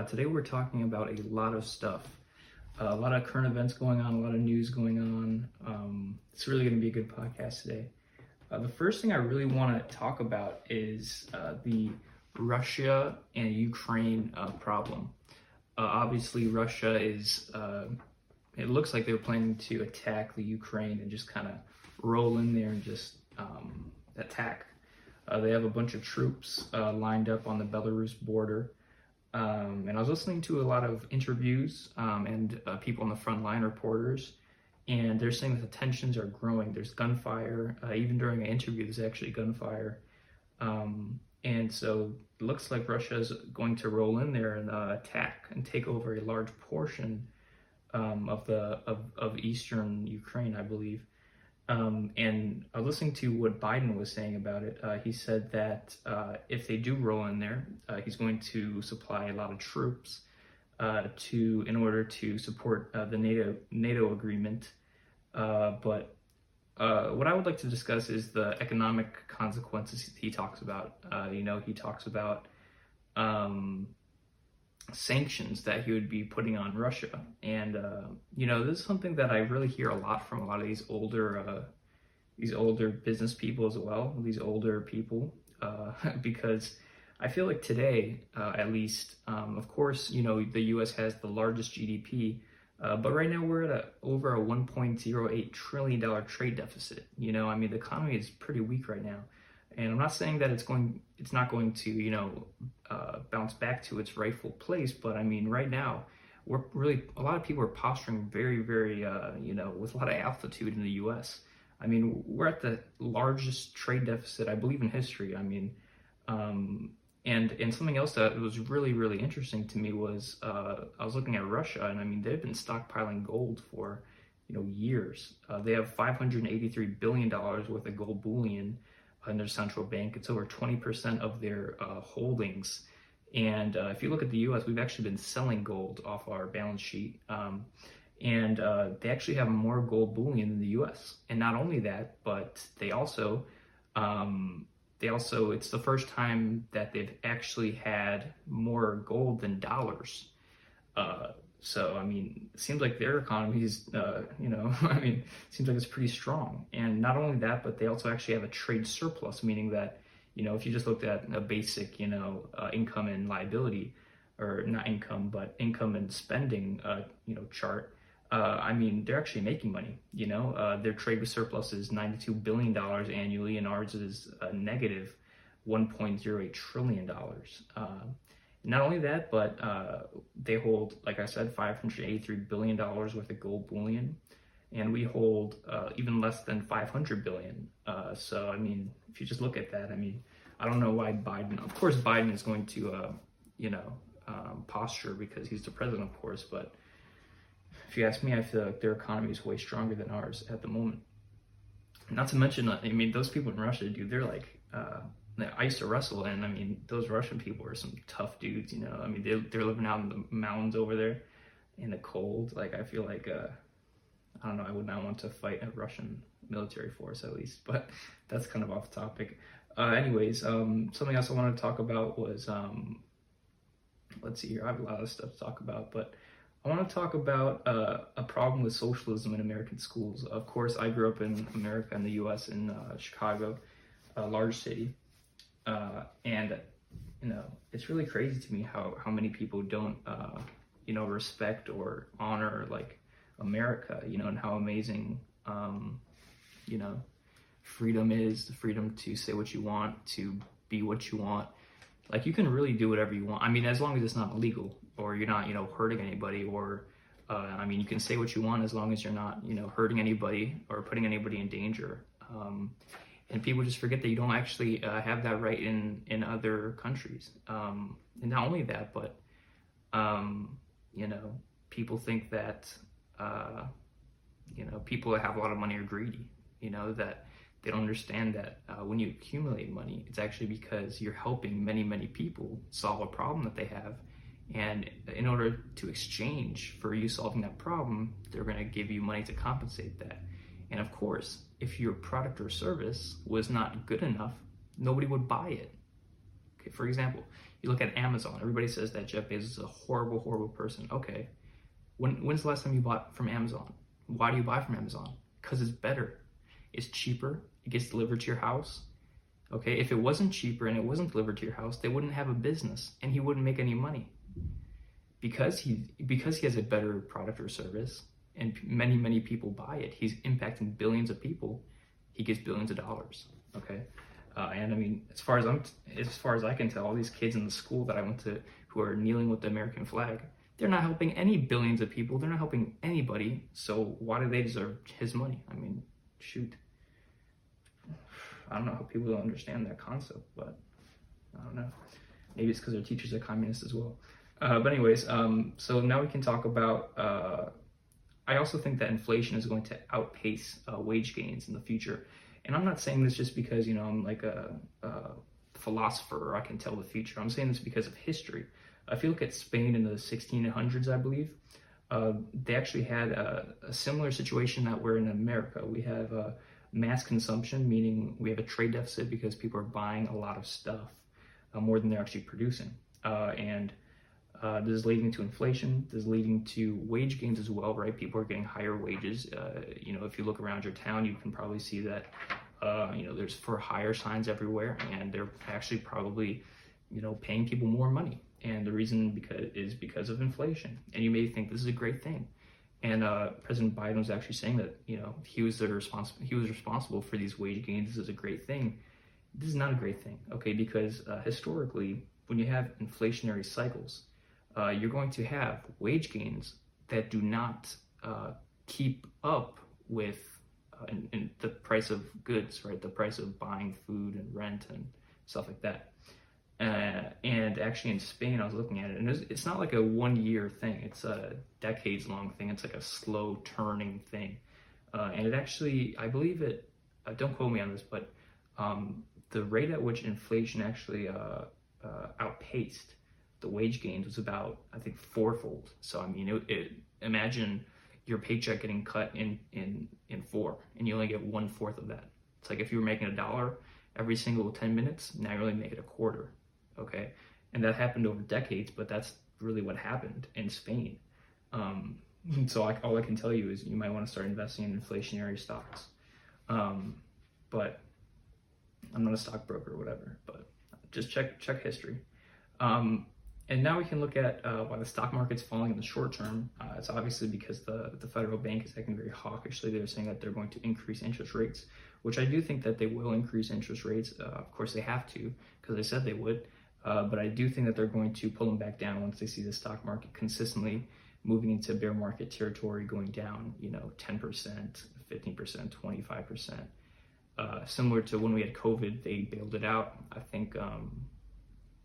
Uh, today we're talking about a lot of stuff. Uh, a lot of current events going on, a lot of news going on. Um, it's really going to be a good podcast today. Uh, the first thing I really want to talk about is uh, the Russia and Ukraine uh, problem. Uh, obviously, Russia is, it looks like they're planning to attack the Ukraine and just kind of roll in there and just um, attack they have a bunch of troops lined up on the Belarus border. Um, and I was listening to a lot of interviews um, and uh, people on the front line, reporters, and they're saying that the tensions are growing. There's gunfire. Uh, even during an interview, there's actually gunfire. Um, and so it looks like Russia is going to roll in there and uh, attack and take over a large portion um, of the of, of eastern Ukraine, I believe. Um, and I was listening to what Biden was saying about it. Uh, he said that uh, if they do roll in there, uh, he's going to supply a lot of troops uh, to in order to support uh, the NATO NATO agreement. Uh, but what I would like to discuss is the economic consequences he talks about. you know, he talks about um, sanctions that he would be putting on Russia. And uh, you know, this is something that I really hear a lot from a lot of these older uh, these older business people as well, these older people, uh, because I feel like today, uh, at least, um, of course, you know, the U.S. has the largest GDP. Uh, but right now we're at a, over a 1.08 trillion dollar trade deficit. You know, I mean, the economy is pretty weak right now. And I'm not saying that it's going, it's not going to, you know, uh, bounce back to its rightful place. But I mean, right now, we're really a lot of people are posturing very, very, uh, you know, with a lot of altitude in the U.S. I mean, we're at the largest trade deficit, I believe, in history. I mean, um, and and something else that was really, really interesting to me was uh, I was looking at Russia, and I mean, they've been stockpiling gold for you know years. Uh, they have 583 billion dollars worth of gold bullion in their central bank. It's over 20% of their uh, holdings. And uh, if you look at the US, we've actually been selling gold off our balance sheet. Um, and uh, they actually have more gold bullion in the US. And not only that, but they also, um, they also, it's the first time that they've actually had more gold than dollars. So, I mean, it seems like their economy is, uh, you know, I mean, seems like it's pretty strong. And not only that, but they also actually have a trade surplus, meaning that, you know, if you just looked at a basic, you know, uh, income and liability, or not income, but income and spending, uh, you know, chart, uh, I mean, they're actually making money. You know, uh, their trade surplus is $92 billion annually, and ours is negative $1.08 trillion. Uh, not only that, but uh, they hold, like I said, $583 billion worth of gold bullion, and we hold uh, even less than 500 billion. Uh, so, I mean, if you just look at that, I mean, I don't know why Biden, of course, Biden is going to, uh, you know, um, posture because he's the president, of course, but if you ask me, I feel like their economy is way stronger than ours at the moment. Not to mention, I mean, those people in Russia, dude, they're like, uh, I used to wrestle, and I mean, those Russian people are some tough dudes. You know, I mean, they're they're living out in the mountains over there, in the cold. Like, I feel like, uh, I don't know, I would not want to fight a Russian military force at least. But that's kind of off topic. Uh, anyways, um, something else I wanted to talk about was, um, let's see here. I have a lot of stuff to talk about, but I want to talk about uh, a problem with socialism in American schools. Of course, I grew up in America in the U.S. in uh, Chicago, a large city, uh, and you know it's really crazy to me how how many people don't uh, you know respect or honor like America, you know, and how amazing um, you know freedom is, the freedom to say what you want, to be what you want. Like you can really do whatever you want. I mean, as long as it's not illegal or you're not, you know, hurting anybody or uh, I mean, you can say what you want as long as you're not, you know, hurting anybody or putting anybody in danger. Um, and people just forget that you don't actually uh, have that right in in other countries. Um, and not only that, but um, you know, people think that uh, you know people that have a lot of money are greedy. You know that they don't understand that uh, when you accumulate money, it's actually because you're helping many many people solve a problem that they have. And in order to exchange for you solving that problem, they're going to give you money to compensate that. And of course, if your product or service was not good enough, nobody would buy it Okay, for example, you look at Amazon. Everybody says that Jeff Bezos is a horrible, horrible person. Okay, when, when's the last time you bought from Amazon? Why do you buy from Amazon? Because it's better. It's cheaper. It gets delivered to your house. Okay, if it wasn't cheaper and it wasn't delivered to your house, they wouldn't have a business and he wouldn't make any money. Because he because he has a better product or service and many many people buy it, he's impacting billions of people. He gets billions of dollars. Okay, uh, and I mean, as far as I'm as far as I can tell, all these kids in the school that I went to who are kneeling with the American flag, they're not helping any billions of people. They're not helping anybody. So why do they deserve his money? I mean, shoot. I don't know how people don't understand that concept, but I don't know. Maybe it's because their teachers are communists as well. Uh, but anyways, um, so now we can talk about. Uh, I also think that inflation is going to outpace uh, wage gains in the future, and I'm not saying this just because you know I'm like a, a philosopher or I can tell the future. I'm saying this because of history. If you look at Spain in the 1600s, I believe, uh, they actually had a, a, similar situation that we're in America. We have uh, mass consumption, meaning we have a trade deficit because people are buying a lot of stuff uh, more than they're actually producing. Uh, and uh, this is leading to inflation. This is leading to wage gains as well, right? People are getting higher wages. Uh, you know, if you look around your town, you can probably see that, uh, you know, there's for hire signs everywhere, and they're actually probably, you know, paying people more money. And the reason because is because of inflation. And you may think this is a great thing. And uh, President Biden was actually saying that you know he was the responsible he was responsible for these wage gains. This is a great thing. This is not a great thing, okay? Because uh, historically, when you have inflationary cycles, uh, you're going to have wage gains that do not uh, keep up with uh, in, in the price of goods, right? The price of buying food and rent and stuff like that. Uh, and actually in Spain, I was looking at it, and it's, it's not like a one year thing. It's a decades long thing. It's like a slow turning thing. Uh, and it actually, I believe it, uh, don't quote me on this, but um, the rate at which inflation actually outpaced the wage gains was about, I think, fourfold. So, I mean, it, it, imagine your paycheck getting cut in, in, in four, and you only get one fourth of that. It's like if you were making a dollar every single 10 minutes, now you're only making a quarter okay? And that happened over decades, but that's really what happened in Spain. Um, so I, all I can tell you is you might want to start investing in inflationary stocks. Um, but I'm not a stockbroker or whatever, but just check check history. Um, and now we can look at uh, why the stock market's falling in the short term. Uh, it's obviously because the, the federal bank is acting very hawkishly. They're saying that they're going to increase interest rates, which I do think that they will increase interest rates. Uh, of course, they have to because they said they would. Uh, but I do think that they're going to pull them back down once they see the stock market consistently moving into bear market territory, going down, you know, 10%, 15%, 25%. Uh, similar to when we had COVID, they bailed it out. I think um,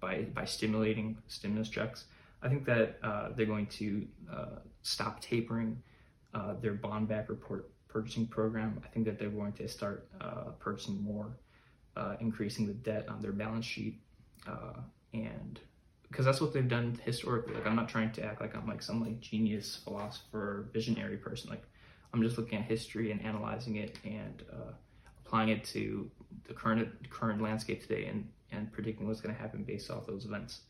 by by stimulating stimulus checks, I think that uh, they're going to uh, stop tapering uh, their bond back report purchasing program. I think that they're going to start uh, purchasing more, increasing the debt on their balance sheet uh, and because that's what they've done historically. Like I'm not trying to act like I'm like some like genius philosopher, visionary person. Like I'm just looking at history and analyzing it and uh, applying it to the current current landscape today and and predicting what's going to happen based off those events.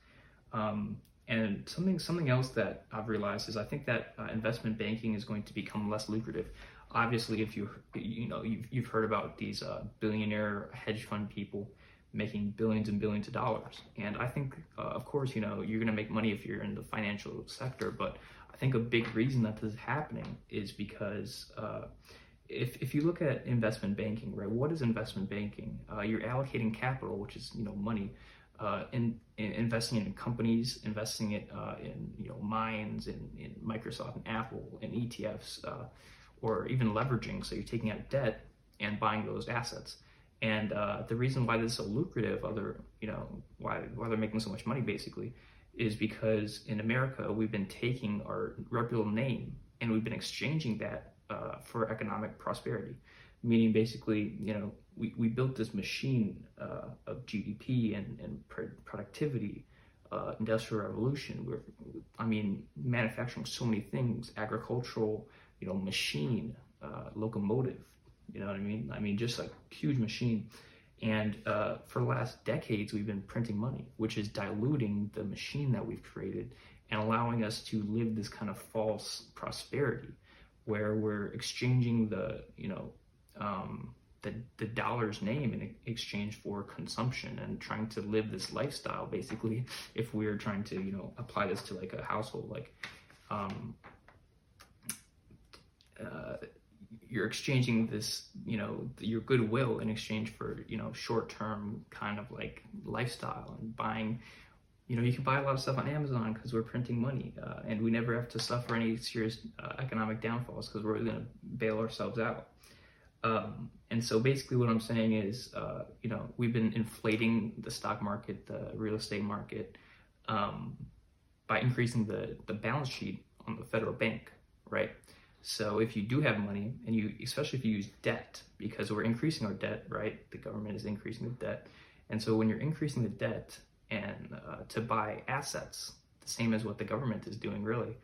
Um, and something something else that I've realized is I think that uh, investment banking is going to become less lucrative. Obviously, if you you know you've, you've heard about these uh, billionaire hedge fund people making billions and billions of dollars. And I think, uh, of course, you know, you're going to make money if you're in the financial sector, but I think a big reason that this is happening is because uh, if, if you look at investment banking, right, what is investment banking? Uh, you're allocating capital, which is, you know, money, uh, in, in, investing in companies, investing it uh, in, you know, mines, in, in Microsoft and Apple, and ETFs, uh, or even leveraging. So you're taking out debt and buying those assets. And uh, the reason why this is so lucrative, other you know why why they're making so much money basically, is because in America we've been taking our reputable name and we've been exchanging that uh, for economic prosperity, meaning basically you know we, we built this machine uh, of GDP and and productivity, uh, industrial revolution. We're I mean manufacturing so many things, agricultural, you know machine, uh, locomotive you know what I mean? I mean, just like huge machine. And uh, for the last decades, we've been printing money, which is diluting the machine that we've created and allowing us to live this kind of false prosperity where we're exchanging the, you know, um, the, the dollar's name in exchange for consumption and trying to live this lifestyle basically if we're trying to you know apply this to like a household like um, uh, you're exchanging this, you know, your goodwill in exchange for, you know, short term kind of like lifestyle and buying, you know, you can buy a lot of stuff on Amazon because we're printing money uh, and we never have to suffer any serious uh, economic downfalls because we're going to bail ourselves out. Um, and so basically what I'm saying is, uh, you know, we've been inflating the stock market, the real estate market, um, by increasing the, the balance sheet on the federal bank, right? So if you do have money, and you, especially if you use debt, because we're increasing our debt, right? The government is increasing the debt, and so when you're increasing the debt and uh, to buy assets, the same as what the government is doing, really.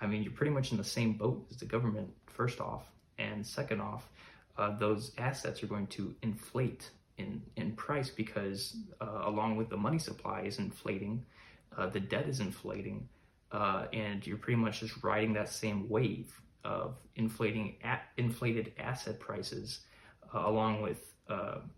I mean, you're pretty much in the same boat as the government. First off, and second off, uh, those assets are going to inflate in in price because uh, along with the money supply is inflating, uh, the debt is inflating, uh, and you're pretty much just riding that same wave of inflating at, inflated asset prices uh, along with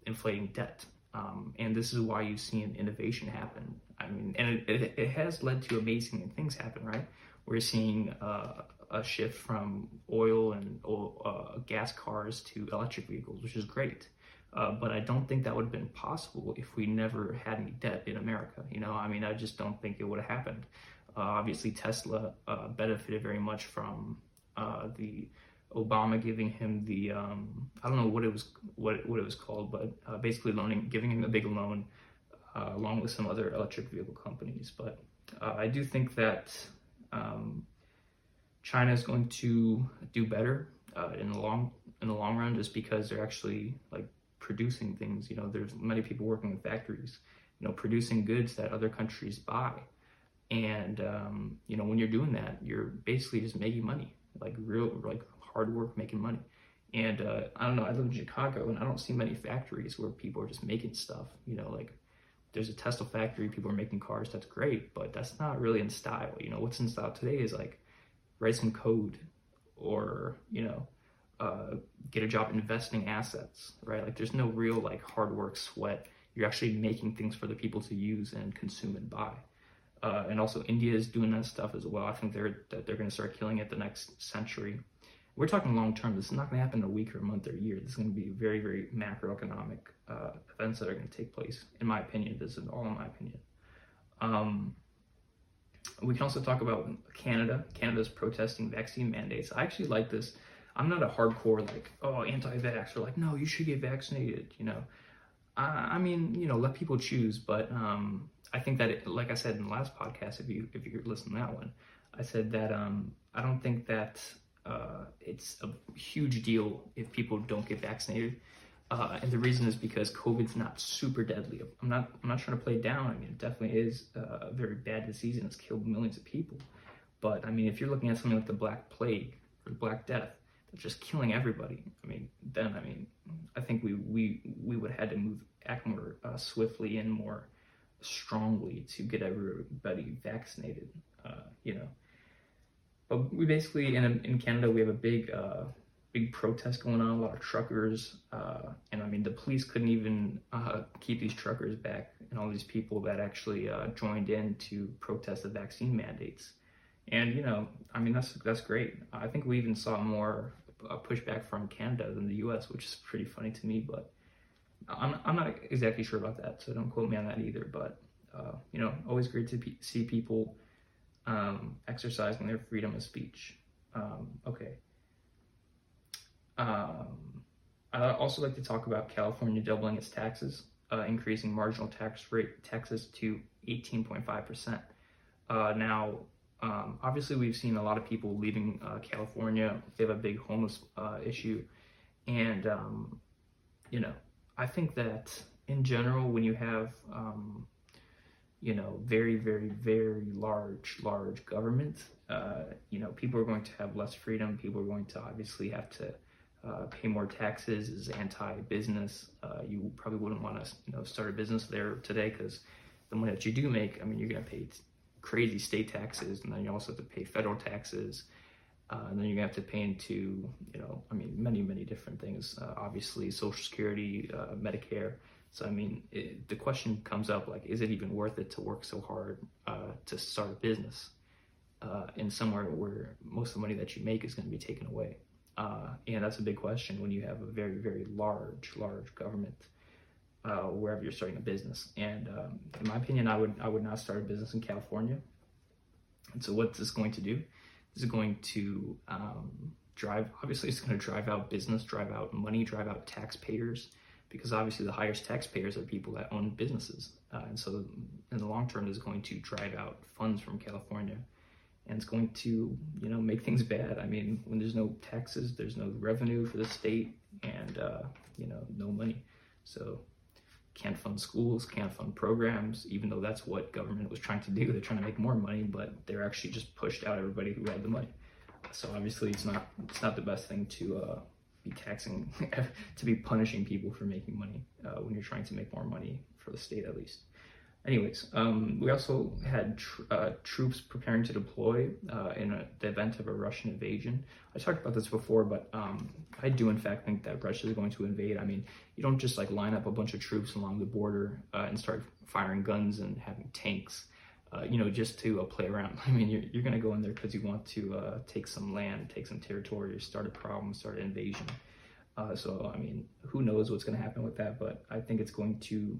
inflating debt. Um, and this is why you've seen innovation happen. I mean, and it, it, has led to amazing things happen, right? We're seeing uh, a shift from oil and uh, gas cars to electric vehicles, which is great. Uh, but I don't think that would have been possible if we never had any debt in America. You know, I mean, I just don't think it would have happened. Uh, obviously, Tesla benefited very much from uh, the Obama giving him the um, I don't know what it was what what it was called, but uh, basically loaning giving him a big loan uh, along with some other electric vehicle companies. But uh, I do think that um, China is going to do better uh, in the long in the long run, just because they're actually like producing things. You know, there's many people working in factories, you know, producing goods that other countries buy. And um, you know, when you're doing that, you're basically just making money like real like hard work making money. And uh, I don't know, I live in Chicago and I don't see many factories where people are just making stuff. You know, like there's a Tesla factory, people are making cars, that's great, but that's not really in style. You know, what's in style today is like write some code or, you know, uh, get a job investing assets, right? Like there's no real like hard work, sweat. You're actually making things for the people to use and consume and buy. Uh, and also India is doing that stuff as well. I think they're they're going to start killing it the next century. We're talking long term. This is not going to happen in a week or a month or a year. This is going to be very very macroeconomic uh, events that are going to take place. In my opinion, this is all in my opinion. Um, we can also talk about Canada. Canada's protesting vaccine mandates. I actually like this. I'm not a hardcore like oh anti-vax or like no you should get vaccinated. You know, I, I mean you know let people choose, but um, I think that, it, like I said in the last podcast, if you if you listen to that one, I said that um, I don't think that uh, it's a huge deal if people don't get vaccinated. Uh, and the reason is because COVID's not super deadly. I'm not I'm not trying to play it down. I mean, it definitely is a very bad disease and it's killed millions of people. But I mean, if you're looking at something like the Black Plague or the Black Death, that's just killing everybody. I mean, then I mean, I think we we we would have had to move act more uh, swiftly and more strongly to get everybody vaccinated, uh, you know. But we basically, in, in Canada, we have a big, uh, big protest going on, a lot of truckers, uh, and I mean, the police couldn't even uh, keep these truckers back and all these people that actually uh, joined in to protest the vaccine mandates. And, you know, I mean, that's, that's great. I think we even saw more uh, pushback from Canada than the US, which is pretty funny to me, but I'm, I'm not exactly sure about that, so don't quote me on that either. But uh, you know, always great to see people um, exercising their freedom of speech. Um, okay. Um, I'd also like to talk about California doubling its taxes, uh, increasing marginal tax rate taxes to 18.5 percent. Uh, now, um, obviously, we've seen a lot of people leaving uh, California. They have a big homeless uh, issue, and um, you know, I think that in general, when you have, um, you know, very, very, very large, large government, uh, you know, people are going to have less freedom. People are going to obviously have to uh, pay more taxes, is anti-business. Uh, you probably wouldn't want to you know start a business there today because the money that you do make, I mean, you're gonna pay t- crazy state taxes, and then you also have to pay federal taxes. Uh, and then you're gonna have to pay into, you know, I mean, many, many different things. Uh, obviously, Social Security, uh, Medicare. So, I mean, it, the question comes up like, is it even worth it to work so hard uh, to start a business uh, in somewhere where most of the money that you make is going to be taken away? Uh, and that's a big question when you have a very, very large, large government wherever you're starting a business. And um, in my opinion, I would, I would not start a business in California. And so, what's this going to do? is going to um, drive, obviously, it's going to drive out business, drive out money, drive out taxpayers, because obviously the highest taxpayers are people that own businesses. Uh, and so, in the long term, is going to drive out funds from California. And it's going to, you know, make things bad. I mean, when there's no taxes, there's no revenue for the state, and uh, you know, no money. So can't fund schools, can't fund programs, even though that's what government was trying to do. They're trying to make more money, but they're actually just pushed out everybody who had the money. So obviously, it's not it's not the best thing to uh, be taxing to be punishing people for making money uh, when you're trying to make more money for the state at least. Anyways, um, we also had tr- uh, troops preparing to deploy uh, in a, the event of a Russian invasion. I talked about this before, but um, I do in fact think that Russia is going to invade. I mean, you don't just like line up a bunch of troops along the border uh, and start firing guns and having tanks, uh, you know, just to uh, play around. I mean, you're, you're going to go in there because you want to uh, take some land, take some territory, start a problem, start an invasion. so, I mean, who knows what's going to happen with that, but I think it's going to,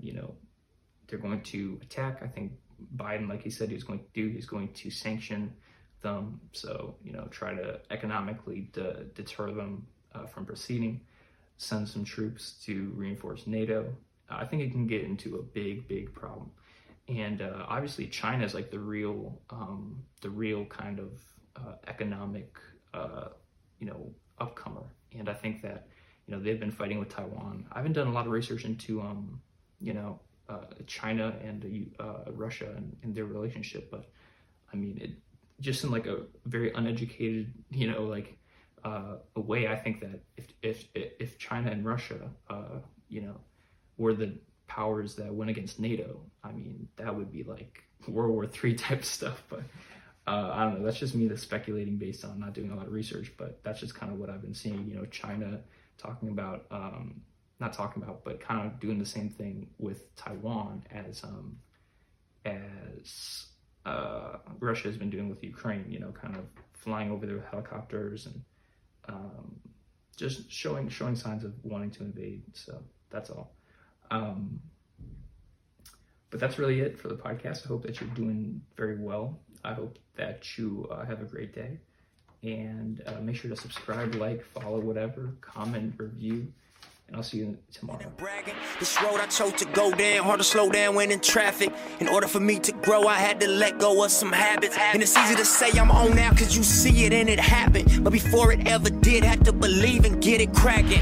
you know, they're going to attack. I think Biden, like he said, he was going to do, he's going to sanction them. So, you know, try to economically de- deter them uh, from proceeding, send some troops to reinforce NATO. Uh, I think it can get into a big, big problem. And uh, obviously, China is like the real, um, the real kind of uh, economic, uh, you know, upcomer. And I think that, you know, they've been fighting with Taiwan. I haven't done a lot of research into, um, you know, uh, China and uh, Russia and, and, their relationship, but I mean, it just in like a very uneducated, you know, like uh, a way. I think that if if if China and Russia, you know, were the powers that went against NATO, I mean, that would be like World War Three type stuff. But uh, I don't know. That's just me that's speculating based on not doing a lot of research. But that's just kind of what I've been seeing. You know, China talking about um, not talking about, but kind of doing the same thing with Taiwan as um, as uh, Russia has been doing with Ukraine. You know, kind of flying over there with helicopters and um, just showing showing signs of wanting to invade. So that's all. Um, but that's really it for the podcast. I hope that you're doing very well. I hope that you uh, have a great day. And uh, make sure to subscribe, like, follow, whatever, comment, review. And I'll see you tomorrow. This road I chose to go down, hard to slow down when in traffic. In order for me to grow, I had to let go of some habits. And it's easy to say I'm on now, cause you see it and it happened. But before it ever did, had to believe and get it cracking.